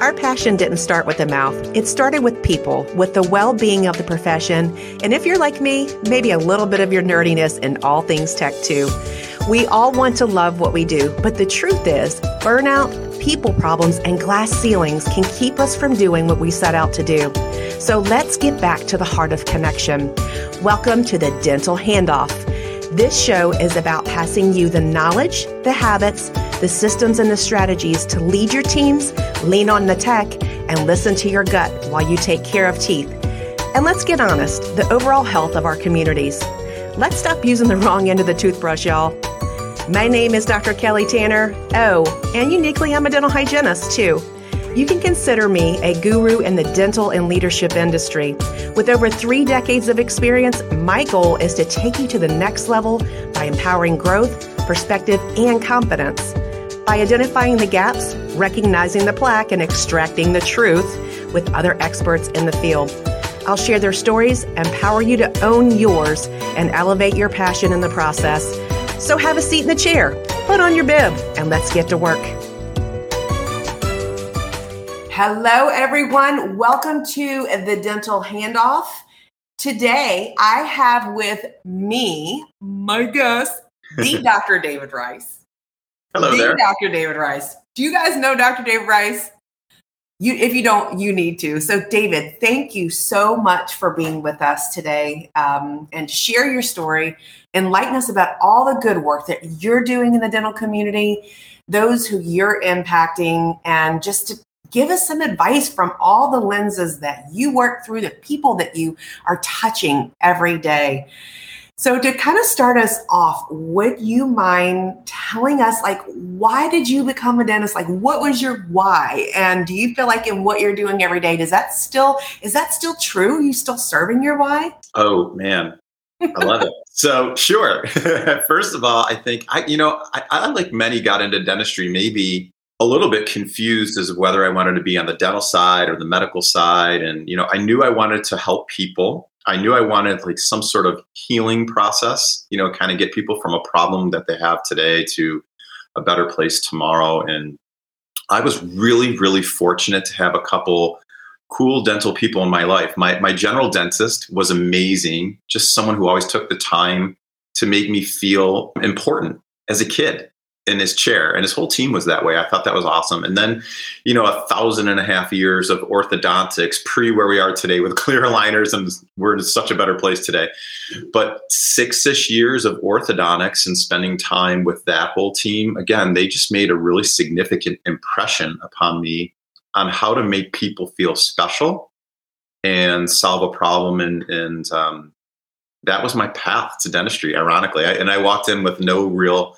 Our passion didn't start with the mouth. It started with people, with the well being of the profession. And if you're like me, maybe a little bit of your nerdiness in all things tech too. We all want to love what we do, but the truth is, burnout, people problems, and glass ceilings can keep us from doing what we set out to do. So let's get back to the heart of connection. Welcome to the Dental Handoff. This show is about passing you the knowledge, the habits, the systems, and the strategies to lead your teams, lean on the tech, and listen to your gut while you take care of teeth. And let's get honest the overall health of our communities. Let's stop using the wrong end of the toothbrush, y'all. My name is Dr. Kelly Tanner. Oh, and uniquely, I'm a dental hygienist too. You can consider me a guru in the dental and leadership industry. With over three decades of experience, my goal is to take you to the next level by empowering growth, perspective, and confidence. By identifying the gaps, recognizing the plaque, and extracting the truth with other experts in the field. I'll share their stories, empower you to own yours, and elevate your passion in the process. So have a seat in the chair, put on your bib, and let's get to work. Hello, everyone. Welcome to the Dental Handoff. Today, I have with me my guest, the Dr. David Rice. Hello the there. Dr. David Rice. Do you guys know Dr. David Rice? You, if you don't, you need to. So, David, thank you so much for being with us today um, and share your story, enlighten us about all the good work that you're doing in the dental community, those who you're impacting, and just to give us some advice from all the lenses that you work through, the people that you are touching every day. So, to kind of start us off, would you mind telling us, like, why did you become a dentist? Like, what was your why? And do you feel like in what you're doing every day, does that still is that still true? Are you still serving your why? Oh man, I love it. So sure. First of all, I think I, you know, I, I like many got into dentistry maybe a little bit confused as of whether I wanted to be on the dental side or the medical side, and you know, I knew I wanted to help people. I knew I wanted like some sort of healing process, you know, kind of get people from a problem that they have today to a better place tomorrow. And I was really, really fortunate to have a couple cool dental people in my life. My my general dentist was amazing, just someone who always took the time to make me feel important as a kid in his chair and his whole team was that way. I thought that was awesome. And then you know a thousand and a half years of orthodontics pre where we are today with clear aligners and we're in such a better place today. But six-ish years of orthodontics and spending time with that whole team again they just made a really significant impression upon me on how to make people feel special and solve a problem. And and um, that was my path to dentistry ironically. I, and i walked in with no real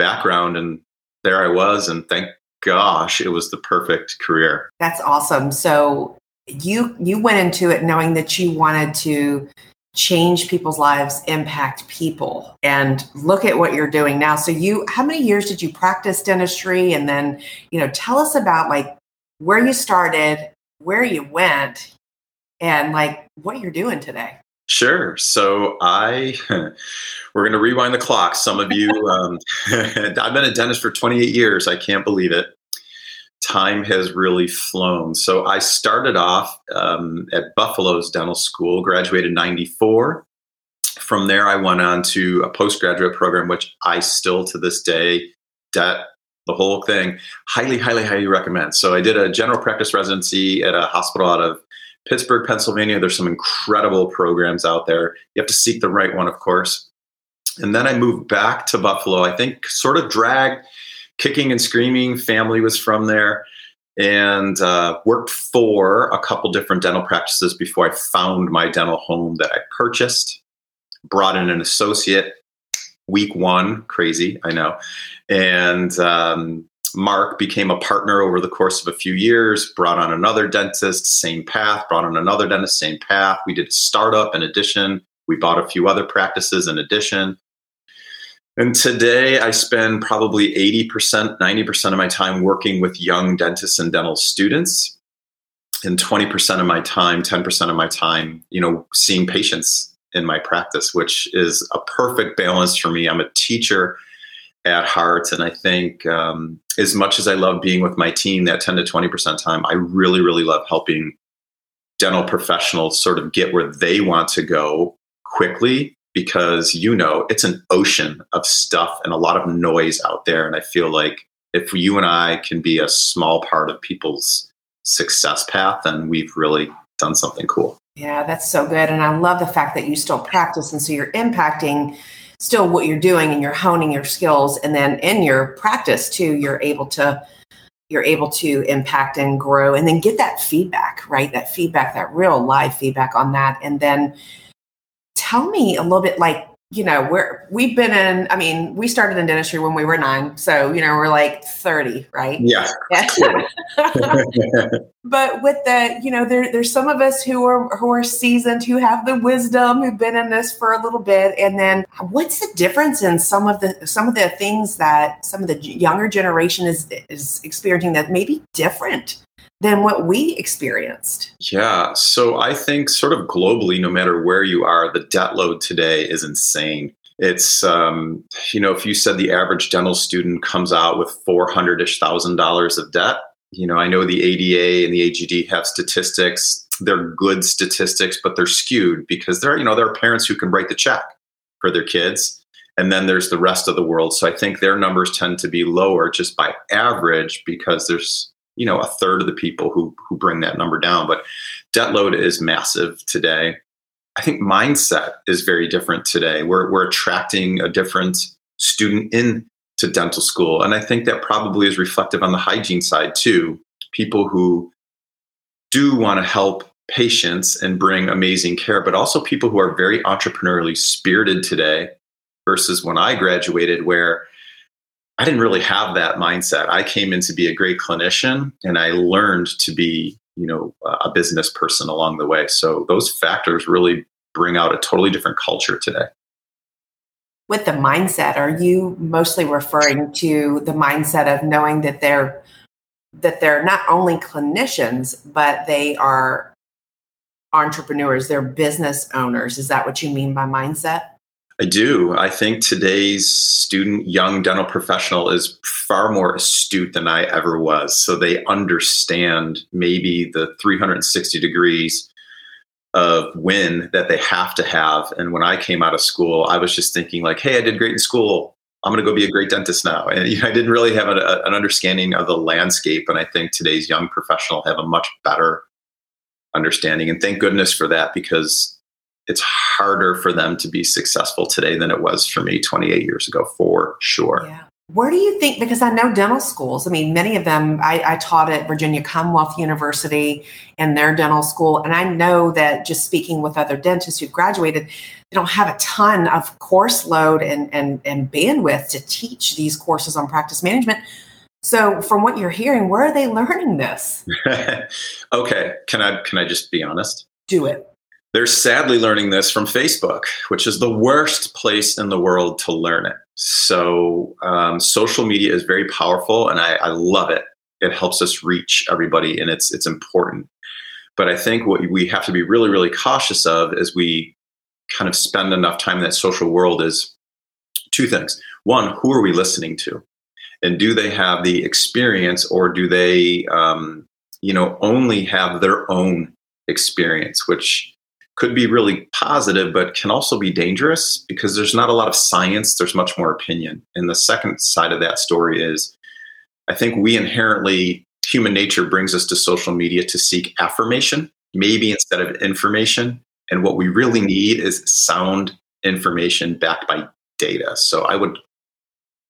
background and there I was and thank gosh it was the perfect career. That's awesome. So you you went into it knowing that you wanted to change people's lives, impact people and look at what you're doing now. So you how many years did you practice dentistry and then, you know, tell us about like where you started, where you went and like what you're doing today. Sure. So I, we're going to rewind the clock. Some of you, um, I've been a dentist for 28 years. I can't believe it. Time has really flown. So I started off um, at Buffalo's Dental School, graduated 94. From there, I went on to a postgraduate program, which I still to this day, that the whole thing, highly, highly, highly recommend. So I did a general practice residency at a hospital out of Pittsburgh, Pennsylvania, there's some incredible programs out there. You have to seek the right one, of course. And then I moved back to Buffalo. I think sort of dragged, kicking and screaming. Family was from there, and uh, worked for a couple different dental practices before I found my dental home that I purchased. Brought in an associate. Week one, crazy, I know, and um, Mark became a partner over the course of a few years, brought on another dentist, same path, brought on another dentist, same path. We did a startup in addition. We bought a few other practices in addition. And today I spend probably 80%, 90% of my time working with young dentists and dental students. And 20% of my time, 10% of my time, you know, seeing patients in my practice, which is a perfect balance for me. I'm a teacher at heart. And I think um, as much as I love being with my team, that 10 to 20% time, I really, really love helping dental professionals sort of get where they want to go quickly because you know it's an ocean of stuff and a lot of noise out there. And I feel like if you and I can be a small part of people's success path, then we've really done something cool. Yeah, that's so good. And I love the fact that you still practice. And so you're impacting still what you're doing and you're honing your skills. And then in your practice too, you're able to you're able to impact and grow and then get that feedback, right? That feedback, that real live feedback on that. And then tell me a little bit like you know, we're we've been in. I mean, we started in dentistry when we were nine, so you know we're like thirty, right? Yeah. but with the, you know, there there's some of us who are who are seasoned, who have the wisdom, who've been in this for a little bit, and then what's the difference in some of the some of the things that some of the younger generation is is experiencing that may be different than what we experienced. Yeah. So I think, sort of globally, no matter where you are, the debt load today is insane. It's, um, you know, if you said the average dental student comes out with 400 ish thousand dollars of debt, you know, I know the ADA and the AGD have statistics. They're good statistics, but they're skewed because there, you know, there are parents who can write the check for their kids. And then there's the rest of the world. So I think their numbers tend to be lower just by average because there's you know a third of the people who who bring that number down but debt load is massive today. I think mindset is very different today. We're, we're attracting a different student in to dental school and i think that probably is reflective on the hygiene side too. People who do want to help patients and bring amazing care but also people who are very entrepreneurially spirited today versus when i graduated where I didn't really have that mindset. I came in to be a great clinician and I learned to be, you know, a business person along the way. So those factors really bring out a totally different culture today. With the mindset, are you mostly referring to the mindset of knowing that they're that they're not only clinicians, but they are entrepreneurs, they're business owners. Is that what you mean by mindset? I do. I think today's student, young dental professional is far more astute than I ever was. So they understand maybe the 360 degrees of win that they have to have. And when I came out of school, I was just thinking like, "Hey, I did great in school. I'm going to go be a great dentist now." And you know, I didn't really have a, an understanding of the landscape. And I think today's young professional have a much better understanding. And thank goodness for that because it's harder for them to be successful today than it was for me 28 years ago, for sure. Yeah. Where do you think? Because I know dental schools. I mean, many of them. I, I, taught at Virginia Commonwealth University in their dental school, and I know that just speaking with other dentists who've graduated, they don't have a ton of course load and and and bandwidth to teach these courses on practice management. So, from what you're hearing, where are they learning this? okay, can I can I just be honest? Do it. They're sadly learning this from Facebook, which is the worst place in the world to learn it. So, um, social media is very powerful, and I, I love it. It helps us reach everybody, and it's it's important. But I think what we have to be really, really cautious of as we kind of spend enough time in that social world is two things. One, who are we listening to? And do they have the experience or do they, um, you know, only have their own experience, which could be really positive, but can also be dangerous because there's not a lot of science, there's much more opinion. And the second side of that story is I think we inherently, human nature brings us to social media to seek affirmation, maybe instead of information. And what we really need is sound information backed by data. So I would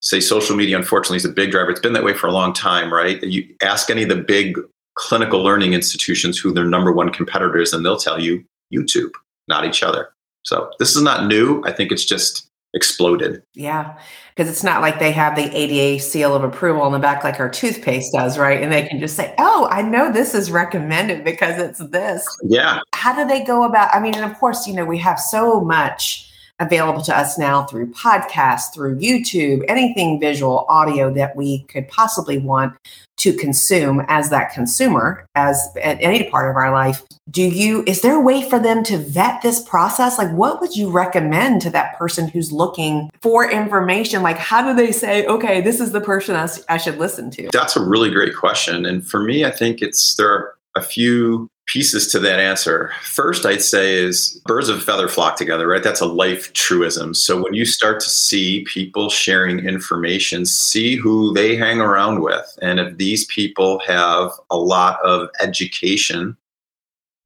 say social media, unfortunately, is a big driver. It's been that way for a long time, right? You ask any of the big clinical learning institutions who their number one competitors, and they'll tell you YouTube, not each other. So this is not new. I think it's just exploded. Yeah, because it's not like they have the ADA seal of approval on the back like our toothpaste does, right? And they can just say, "Oh, I know this is recommended because it's this." Yeah. How do they go about? I mean, and of course, you know, we have so much available to us now through podcasts, through YouTube, anything visual, audio that we could possibly want to consume as that consumer, as at any part of our life. Do you, is there a way for them to vet this process? Like, what would you recommend to that person who's looking for information? Like, how do they say, okay, this is the person I, I should listen to? That's a really great question. And for me, I think it's, there are a few pieces to that answer. First, I'd say is birds of a feather flock together, right? That's a life truism. So when you start to see people sharing information, see who they hang around with. And if these people have a lot of education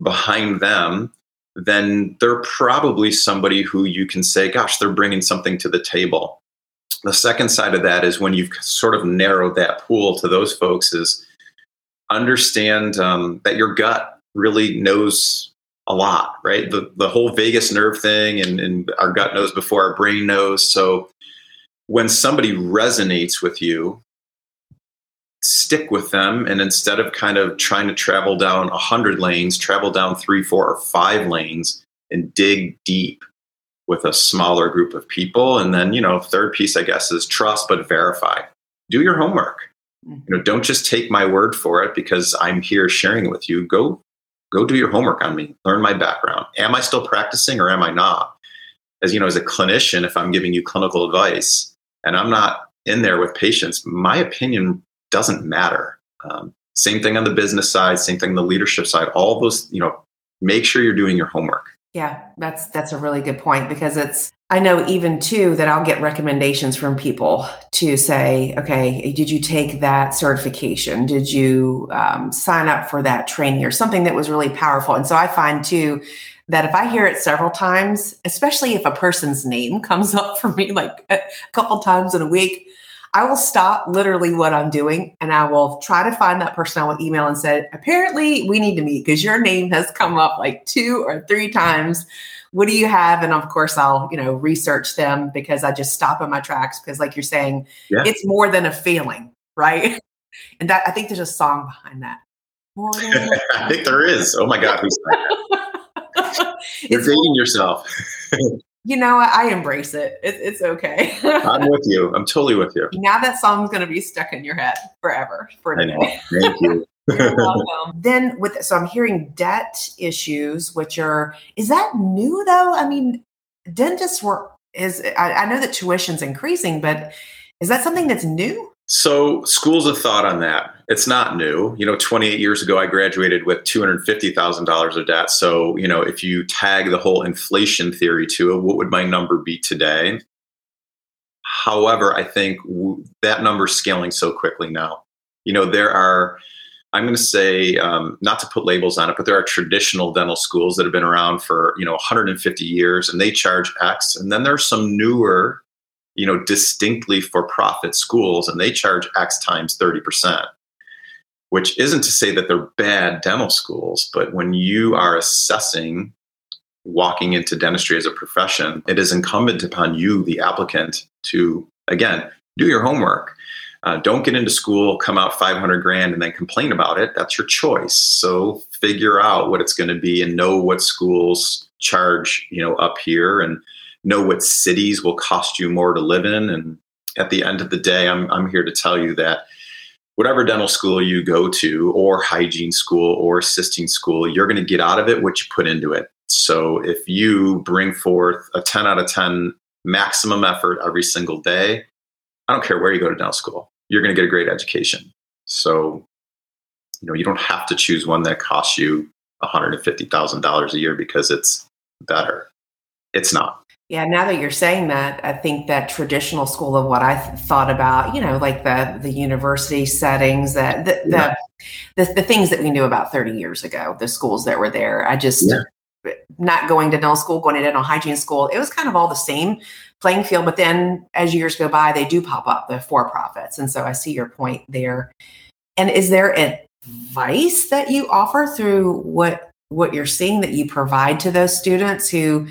behind them, then they're probably somebody who you can say, gosh, they're bringing something to the table. The second side of that is when you've sort of narrowed that pool to those folks is understand um, that your gut really knows a lot, right? The the whole vagus nerve thing and, and our gut knows before our brain knows. So when somebody resonates with you, stick with them and instead of kind of trying to travel down a hundred lanes, travel down three, four, or five lanes and dig deep with a smaller group of people. And then, you know, third piece, I guess, is trust but verify. Do your homework. Mm-hmm. You know, don't just take my word for it because I'm here sharing with you. Go go do your homework on me, learn my background. Am I still practicing or am I not? As you know, as a clinician, if I'm giving you clinical advice and I'm not in there with patients, my opinion doesn't matter. Um, same thing on the business side, same thing on the leadership side. All those, you know, make sure you're doing your homework. Yeah, that's that's a really good point because it's I know even too that I'll get recommendations from people to say, okay, did you take that certification? Did you um, sign up for that training or something that was really powerful? And so I find too that if I hear it several times, especially if a person's name comes up for me like a couple times in a week, I will stop literally what I'm doing and I will try to find that person I will email and say, apparently we need to meet because your name has come up like two or three times what do you have? And of course, I'll, you know, research them because I just stop in my tracks because, like you're saying, yeah. it's more than a feeling, right? And that I think there's a song behind that. I think there is. Oh my God, who's You're dating yourself. you know, I embrace it. it it's okay. I'm with you. I'm totally with you. Now that song's going to be stuck in your head forever. For I know. Thank you. then with so I'm hearing debt issues, which are is that new though? I mean, dentists were is I, I know that tuition's increasing, but is that something that's new? So schools have thought on that. It's not new. You know, 28 years ago, I graduated with $250,000 of debt. So, you know, if you tag the whole inflation theory to it, what would my number be today? However, I think w- that number is scaling so quickly now. You know, there are I'm going to say, um, not to put labels on it, but there are traditional dental schools that have been around for you know 150 years, and they charge X. And then there's some newer, you know, distinctly for-profit schools, and they charge X times 30 percent. Which isn't to say that they're bad dental schools, but when you are assessing walking into dentistry as a profession, it is incumbent upon you, the applicant, to again do your homework uh, don't get into school, come out 500 grand, and then complain about it. That's your choice. So figure out what it's going to be and know what schools charge, you know, up here and know what cities will cost you more to live in. And at the end of the day, I'm, I'm here to tell you that whatever dental school you go to, or hygiene school, or assisting school, you're going to get out of it what you put into it. So if you bring forth a 10 out of 10 maximum effort every single day, I don't care where you go to dental school you're going to get a great education. So, you know, you don't have to choose one that costs you $150,000 a year because it's better. It's not. Yeah, now that you're saying that, I think that traditional school of what I th- thought about, you know, like the the university settings, that the, yeah. the, the the things that we knew about 30 years ago, the schools that were there. I just yeah not going to dental school, going to dental hygiene school, it was kind of all the same playing field. But then as years go by, they do pop up, the for profits. And so I see your point there. And is there advice that you offer through what what you're seeing that you provide to those students who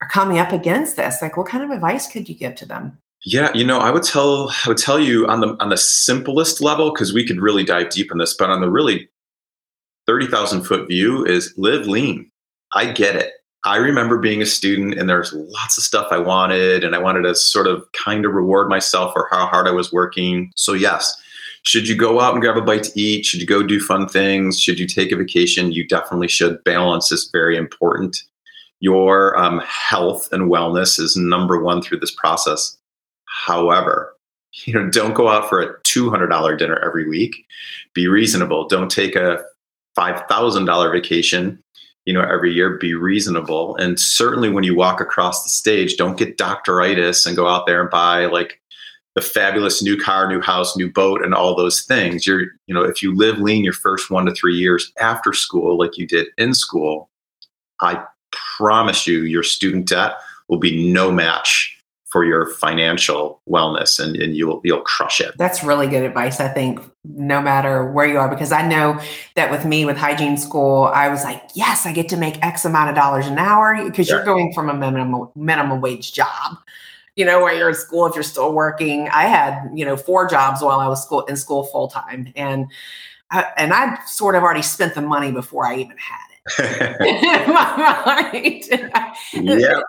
are coming up against this? Like what kind of advice could you give to them? Yeah, you know, I would tell I would tell you on the on the simplest level because we could really dive deep in this, but on the really thirty thousand foot view is live lean I get it. I remember being a student and there's lots of stuff I wanted, and I wanted to sort of kind of reward myself for how hard I was working. So, yes, should you go out and grab a bite to eat? Should you go do fun things? Should you take a vacation? You definitely should. Balance is very important. Your um, health and wellness is number one through this process. However, you know, don't go out for a $200 dinner every week. Be reasonable. Don't take a $5,000 vacation, you know, every year. Be reasonable. And certainly when you walk across the stage, don't get doctoritis and go out there and buy like the fabulous new car, new house, new boat, and all those things. You're, you know, if you live lean your first one to three years after school, like you did in school, I promise you, your student debt will be no match for your financial wellness and, and you'll you'll crush it. That's really good advice, I think, no matter where you are, because I know that with me with hygiene school, I was like, yes, I get to make X amount of dollars an hour because yeah. you're going from a minimum minimum wage job you know, where you're in school if you're still working. I had, you know, four jobs while I was school in school full time, and I, and I sort of already spent the money before I even had it mind. yeah.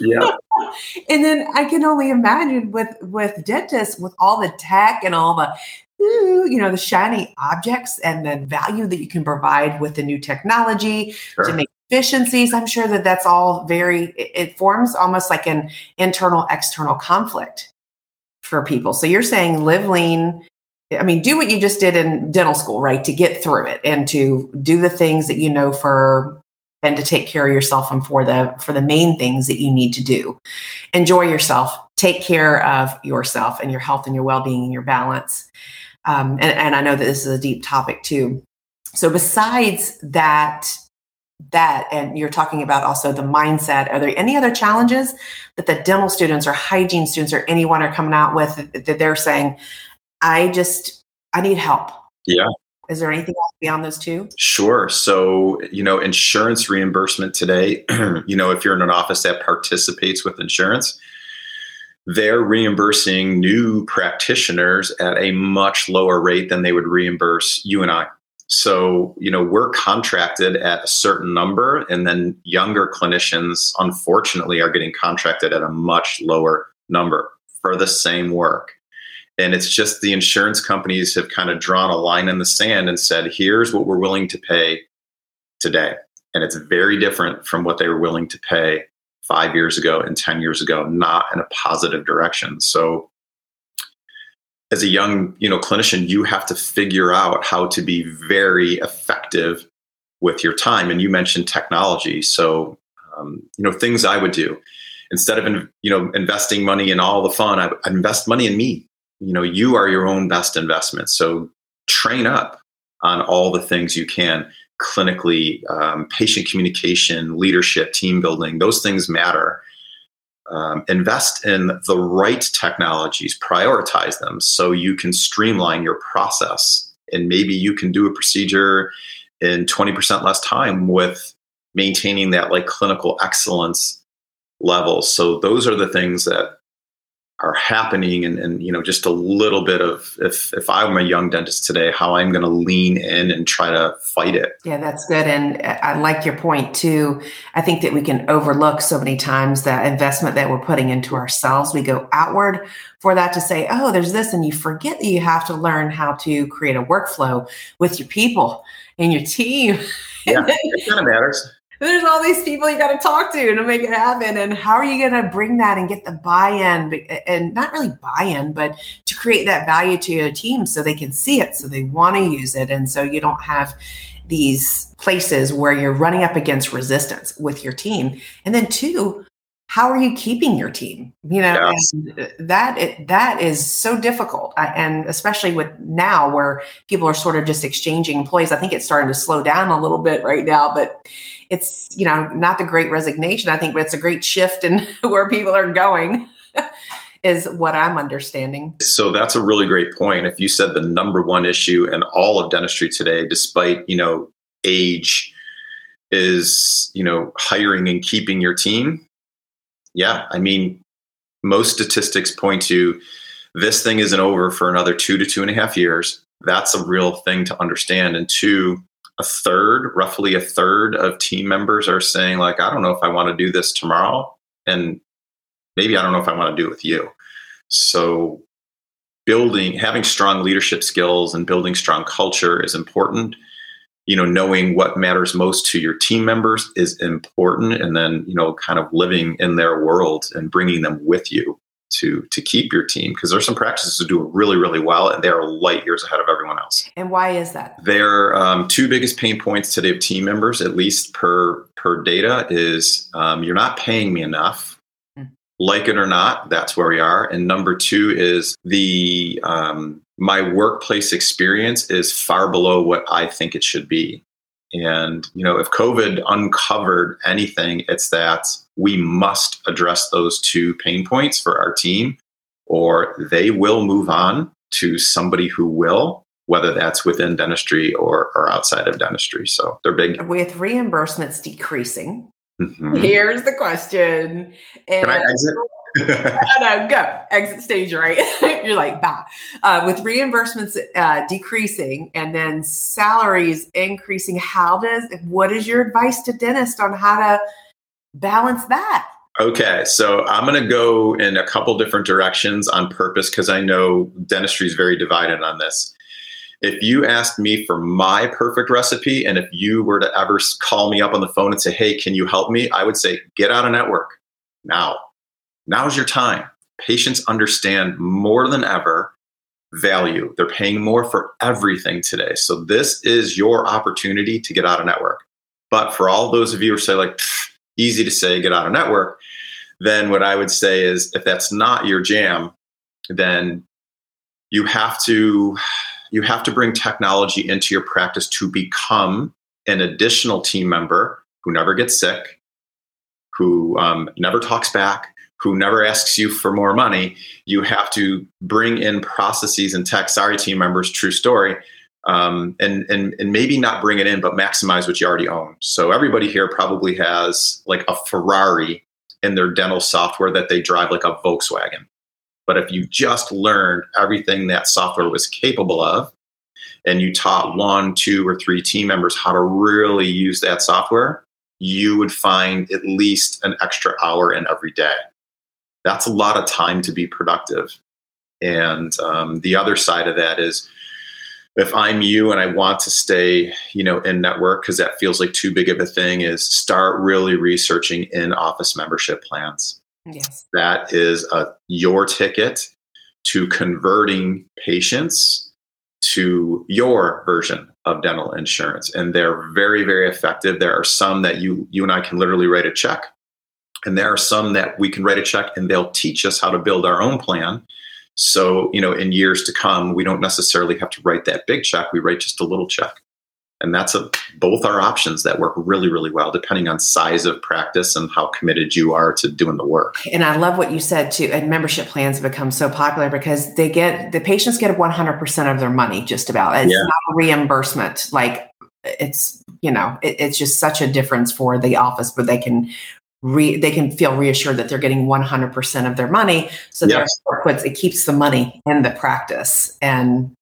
Yeah. and then I can only imagine with with dentists with all the tech and all the you know the shiny objects and the value that you can provide with the new technology sure. to make efficiencies i'm sure that that's all very it forms almost like an internal external conflict for people so you're saying live lean i mean do what you just did in dental school right to get through it and to do the things that you know for and to take care of yourself and for the for the main things that you need to do. Enjoy yourself. Take care of yourself and your health and your well-being and your balance. Um, and, and i know that this is a deep topic too. So besides that that and you're talking about also the mindset are there any other challenges that the dental students or hygiene students or anyone are coming out with that they're saying i just i need help. Yeah is there anything else beyond those two sure so you know insurance reimbursement today you know if you're in an office that participates with insurance they're reimbursing new practitioners at a much lower rate than they would reimburse you and I. So, you know, we're contracted at a certain number, and then younger clinicians, unfortunately, are getting contracted at a much lower number for the same work. And it's just the insurance companies have kind of drawn a line in the sand and said, here's what we're willing to pay today. And it's very different from what they were willing to pay five years ago and 10 years ago, not in a positive direction. So, as a young you know clinician you have to figure out how to be very effective with your time and you mentioned technology so um, you know things i would do instead of you know investing money in all the fun i invest money in me you know you are your own best investment so train up on all the things you can clinically um, patient communication leadership team building those things matter um, invest in the right technologies, prioritize them so you can streamline your process. And maybe you can do a procedure in 20% less time with maintaining that like clinical excellence level. So those are the things that are happening and, and you know just a little bit of if if i'm a young dentist today how i'm going to lean in and try to fight it. Yeah that's good. And i like your point too. I think that we can overlook so many times that investment that we're putting into ourselves. We go outward for that to say oh there's this and you forget that you have to learn how to create a workflow with your people and your team. Yeah it kind of matters there's all these people you got to talk to to make it happen? And how are you going to bring that and get the buy-in? And not really buy-in but to create that value to your team so they can see it so they want to use it and so you don't have these places where you're running up against resistance with your team. And then two how are you keeping your team? You know yes. Uh, that it, that is so difficult. And especially with now where people are sort of just exchanging employees i think it's starting to slow down a little bit right now but it's you know not the great resignation i think but it's a great shift in where people are going is what i'm understanding. So that's a really great point. If you said the number one issue in all of dentistry today despite you know age is you know hiring and keeping your team yeah i mean most statistics point to this thing isn't over for another two to two and a half years that's a real thing to understand and two a third, roughly a third of team members are saying, like, I don't know if I want to do this tomorrow. And maybe I don't know if I want to do it with you. So building having strong leadership skills and building strong culture is important you know knowing what matters most to your team members is important and then you know kind of living in their world and bringing them with you to to keep your team because there's some practices that do really really well and they're light years ahead of everyone else. And why is that? Their um, two biggest pain points today of team members at least per per data is um, you're not paying me enough like it or not, that's where we are. And number two is the um, my workplace experience is far below what I think it should be. And you know, if COVID uncovered anything, it's that we must address those two pain points for our team, or they will move on to somebody who will, whether that's within dentistry or, or outside of dentistry. So they're big. With reimbursements decreasing, Mm-hmm. Here's the question. And Can I exit? no, go exit stage right. You're like, bah. Uh, with reimbursements uh, decreasing and then salaries increasing, how does what is your advice to dentists on how to balance that? Okay, so I'm going to go in a couple different directions on purpose because I know dentistry is very divided on this if you asked me for my perfect recipe and if you were to ever call me up on the phone and say hey can you help me? I would say get out of network now. Now's your time. Patients understand more than ever value. They're paying more for everything today. So this is your opportunity to get out of network. But for all those of you who say like easy to say get out of network then what i would say is if that's not your jam then you have to you have to bring technology into your practice to become an additional team member who never gets sick, who um, never talks back, who never asks you for more money. You have to bring in processes and tech. Sorry, team members, true story. Um, and, and, and maybe not bring it in, but maximize what you already own. So everybody here probably has like a Ferrari in their dental software that they drive like a Volkswagen. But if you just learned everything that software was capable of, and you taught one, two, or three team members how to really use that software, you would find at least an extra hour in every day. That's a lot of time to be productive. And um, the other side of that is if I'm you and I want to stay, you know, in network because that feels like too big of a thing, is start really researching in office membership plans. Yes. That is a, your ticket to converting patients to your version of dental insurance. And they're very, very effective. There are some that you you and I can literally write a check. And there are some that we can write a check and they'll teach us how to build our own plan. So, you know, in years to come, we don't necessarily have to write that big check. We write just a little check and that's a both are options that work really really well depending on size of practice and how committed you are to doing the work. And i love what you said too and membership plans have become so popular because they get the patients get 100% of their money just about. It's yeah. not a reimbursement. Like it's you know it, it's just such a difference for the office but they can Re, they can feel reassured that they're getting 100% of their money. So yes. puts it keeps the money in the practice. And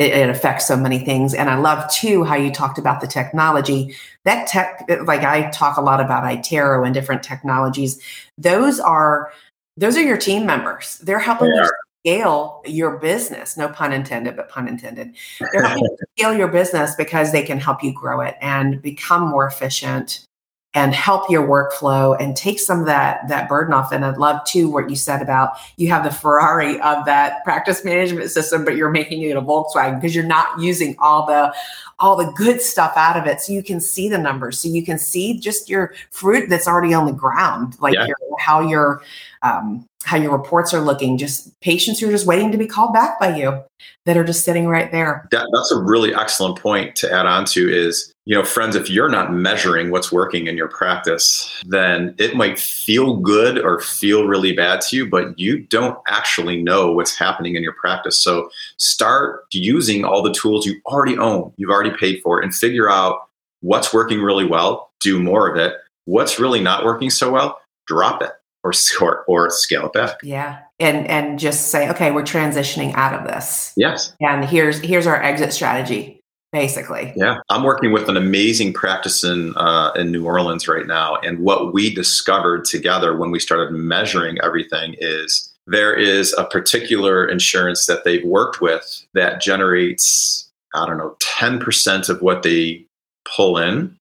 it, it, affects so many things. And I love too how you talked about the technology. That tech, like I talk a lot about iTero and different technologies. Those are those are your team members. They're helping they you scale your business. No pun intended, but pun intended. They're helping you scale your business because they can help you grow it and become more efficient and help your workflow and take some of that that burden off. And I'd love too what you said about you have the Ferrari of that practice management system, but you're making it a Volkswagen because you're not using all the all the good stuff out of it. So you can see the numbers. So you can see just your fruit that's already on the ground, like yeah. your, how your um, how your reports are looking. Just patients who are just waiting to be called back by you that are just sitting right there. That, that's a really excellent point to add on to is you know, friends, if you're not measuring what's working in your practice, then it might feel good or feel really bad to you, but you don't actually know what's happening in your practice. So start using all the tools you already own, you've already paid for, and figure out what's working really well, do more of it. What's really not working so well, drop it or, or, or scale it back. Yeah. And, and just say, okay, we're transitioning out of this. Yes. And here's, here's our exit strategy basically. Yeah, I'm working with an amazing practice in uh, in New Orleans right now, and what we discovered together when we started measuring everything is there is a particular insurance that they've worked with that generates I don't know 10% of what they pull in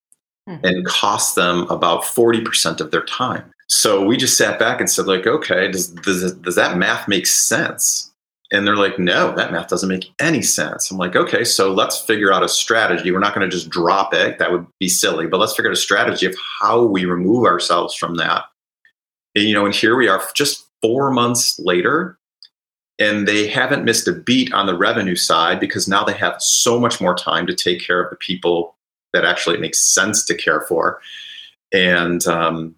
mm-hmm. and costs them about 40% of their time. So we just sat back and said like, okay, does does, does that math make sense? And they're like, no, that math doesn't make any sense. I'm like, okay, so let's figure out a strategy. We're not going to just drop it. That would be silly, but let's figure out a strategy of how we remove ourselves from that. And, you know, and here we are just four months later, and they haven't missed a beat on the revenue side because now they have so much more time to take care of the people that actually makes sense to care for. And um,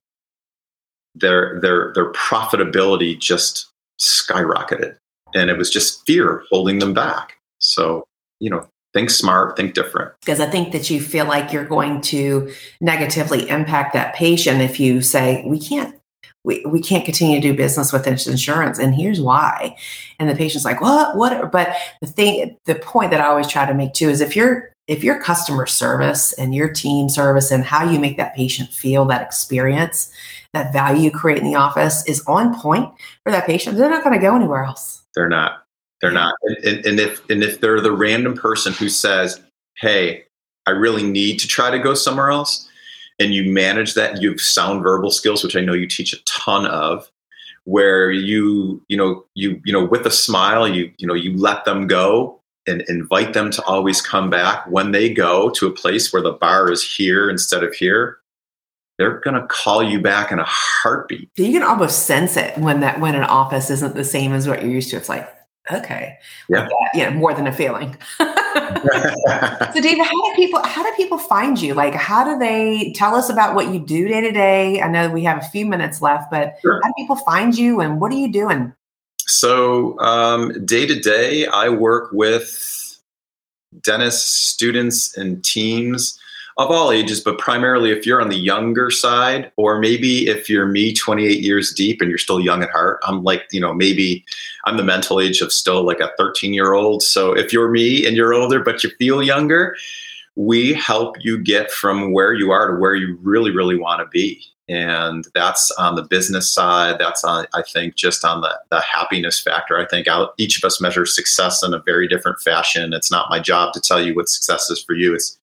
their their their profitability just skyrocketed and it was just fear holding them back. So, you know, think smart, think different. Because I think that you feel like you're going to negatively impact that patient if you say, we can't. We, we can't continue to do business with this insurance and here's why and the patient's like what what but the thing the point that i always try to make too is if you're if your customer service and your team service and how you make that patient feel that experience that value you create in the office is on point for that patient they're not going to go anywhere else they're not. They're not. And, and if and if they're the random person who says, "Hey, I really need to try to go somewhere else," and you manage that, you have sound verbal skills, which I know you teach a ton of, where you you know you you know with a smile you you know you let them go and invite them to always come back when they go to a place where the bar is here instead of here they're going to call you back in a heartbeat. You can almost sense it when that when an office isn't the same as what you're used to. It's like, okay, yeah, yeah, more than a feeling. so, David, how do people how do people find you? Like, how do they tell us about what you do day to day? I know we have a few minutes left, but sure. how do people find you, and what are you doing? So, um, day to day, I work with dentists, students, and teams of all ages, but primarily if you're on the younger side, or maybe if you're me 28 years deep and you're still young at heart, I'm like, you know, maybe I'm the mental age of still like a 13 year old. So if you're me and you're older, but you feel younger, we help you get from where you are to where you really, really want to be. And that's on the business side. That's on, I think, just on the, the happiness factor. I think I'll, each of us measures success in a very different fashion. It's not my job to tell you what success is for you. It's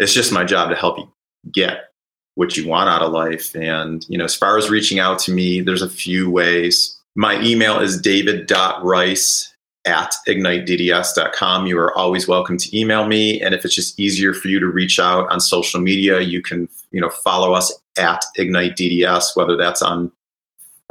it's just my job to help you get what you want out of life. And, you know, as far as reaching out to me, there's a few ways. My email is david.rice at ignitedds.com. You are always welcome to email me. And if it's just easier for you to reach out on social media, you can, you know, follow us at ignitedds, whether that's on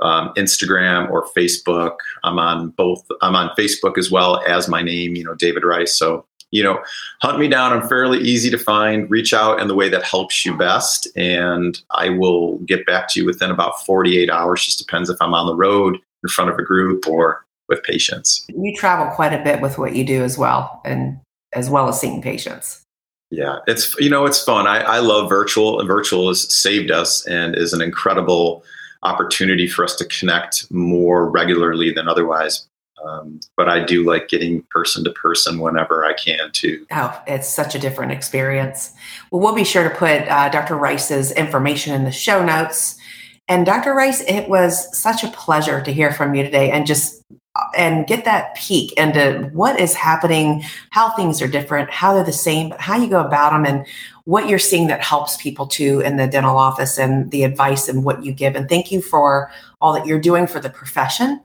um, Instagram or Facebook. I'm on both. I'm on Facebook as well as my name, you know, David Rice. So you know, hunt me down. I'm fairly easy to find. Reach out in the way that helps you best, and I will get back to you within about 48 hours. Just depends if I'm on the road in front of a group or with patients. You travel quite a bit with what you do as well, and as well as seeing patients. Yeah, it's you know it's fun. I, I love virtual, and virtual has saved us and is an incredible opportunity for us to connect more regularly than otherwise. Um, but I do like getting person to person whenever I can too. Oh, it's such a different experience. Well, we'll be sure to put uh, Dr. Rice's information in the show notes. And Dr. Rice, it was such a pleasure to hear from you today and just and get that peek into what is happening, how things are different, how they're the same, but how you go about them and what you're seeing that helps people too in the dental office and the advice and what you give. And thank you for all that you're doing for the profession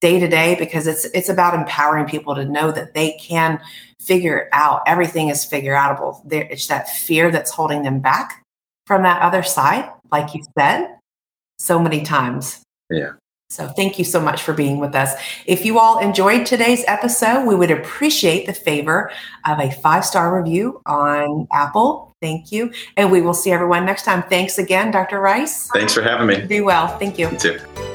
day to day because it's it's about empowering people to know that they can figure it out. Everything is figure outable. There, it's that fear that's holding them back from that other side, like you said, so many times. Yeah. So thank you so much for being with us. If you all enjoyed today's episode, we would appreciate the favor of a five star review on Apple. Thank you. And we will see everyone next time. Thanks again, Dr. Rice. Thanks for having me. Be well. Thank you. You too.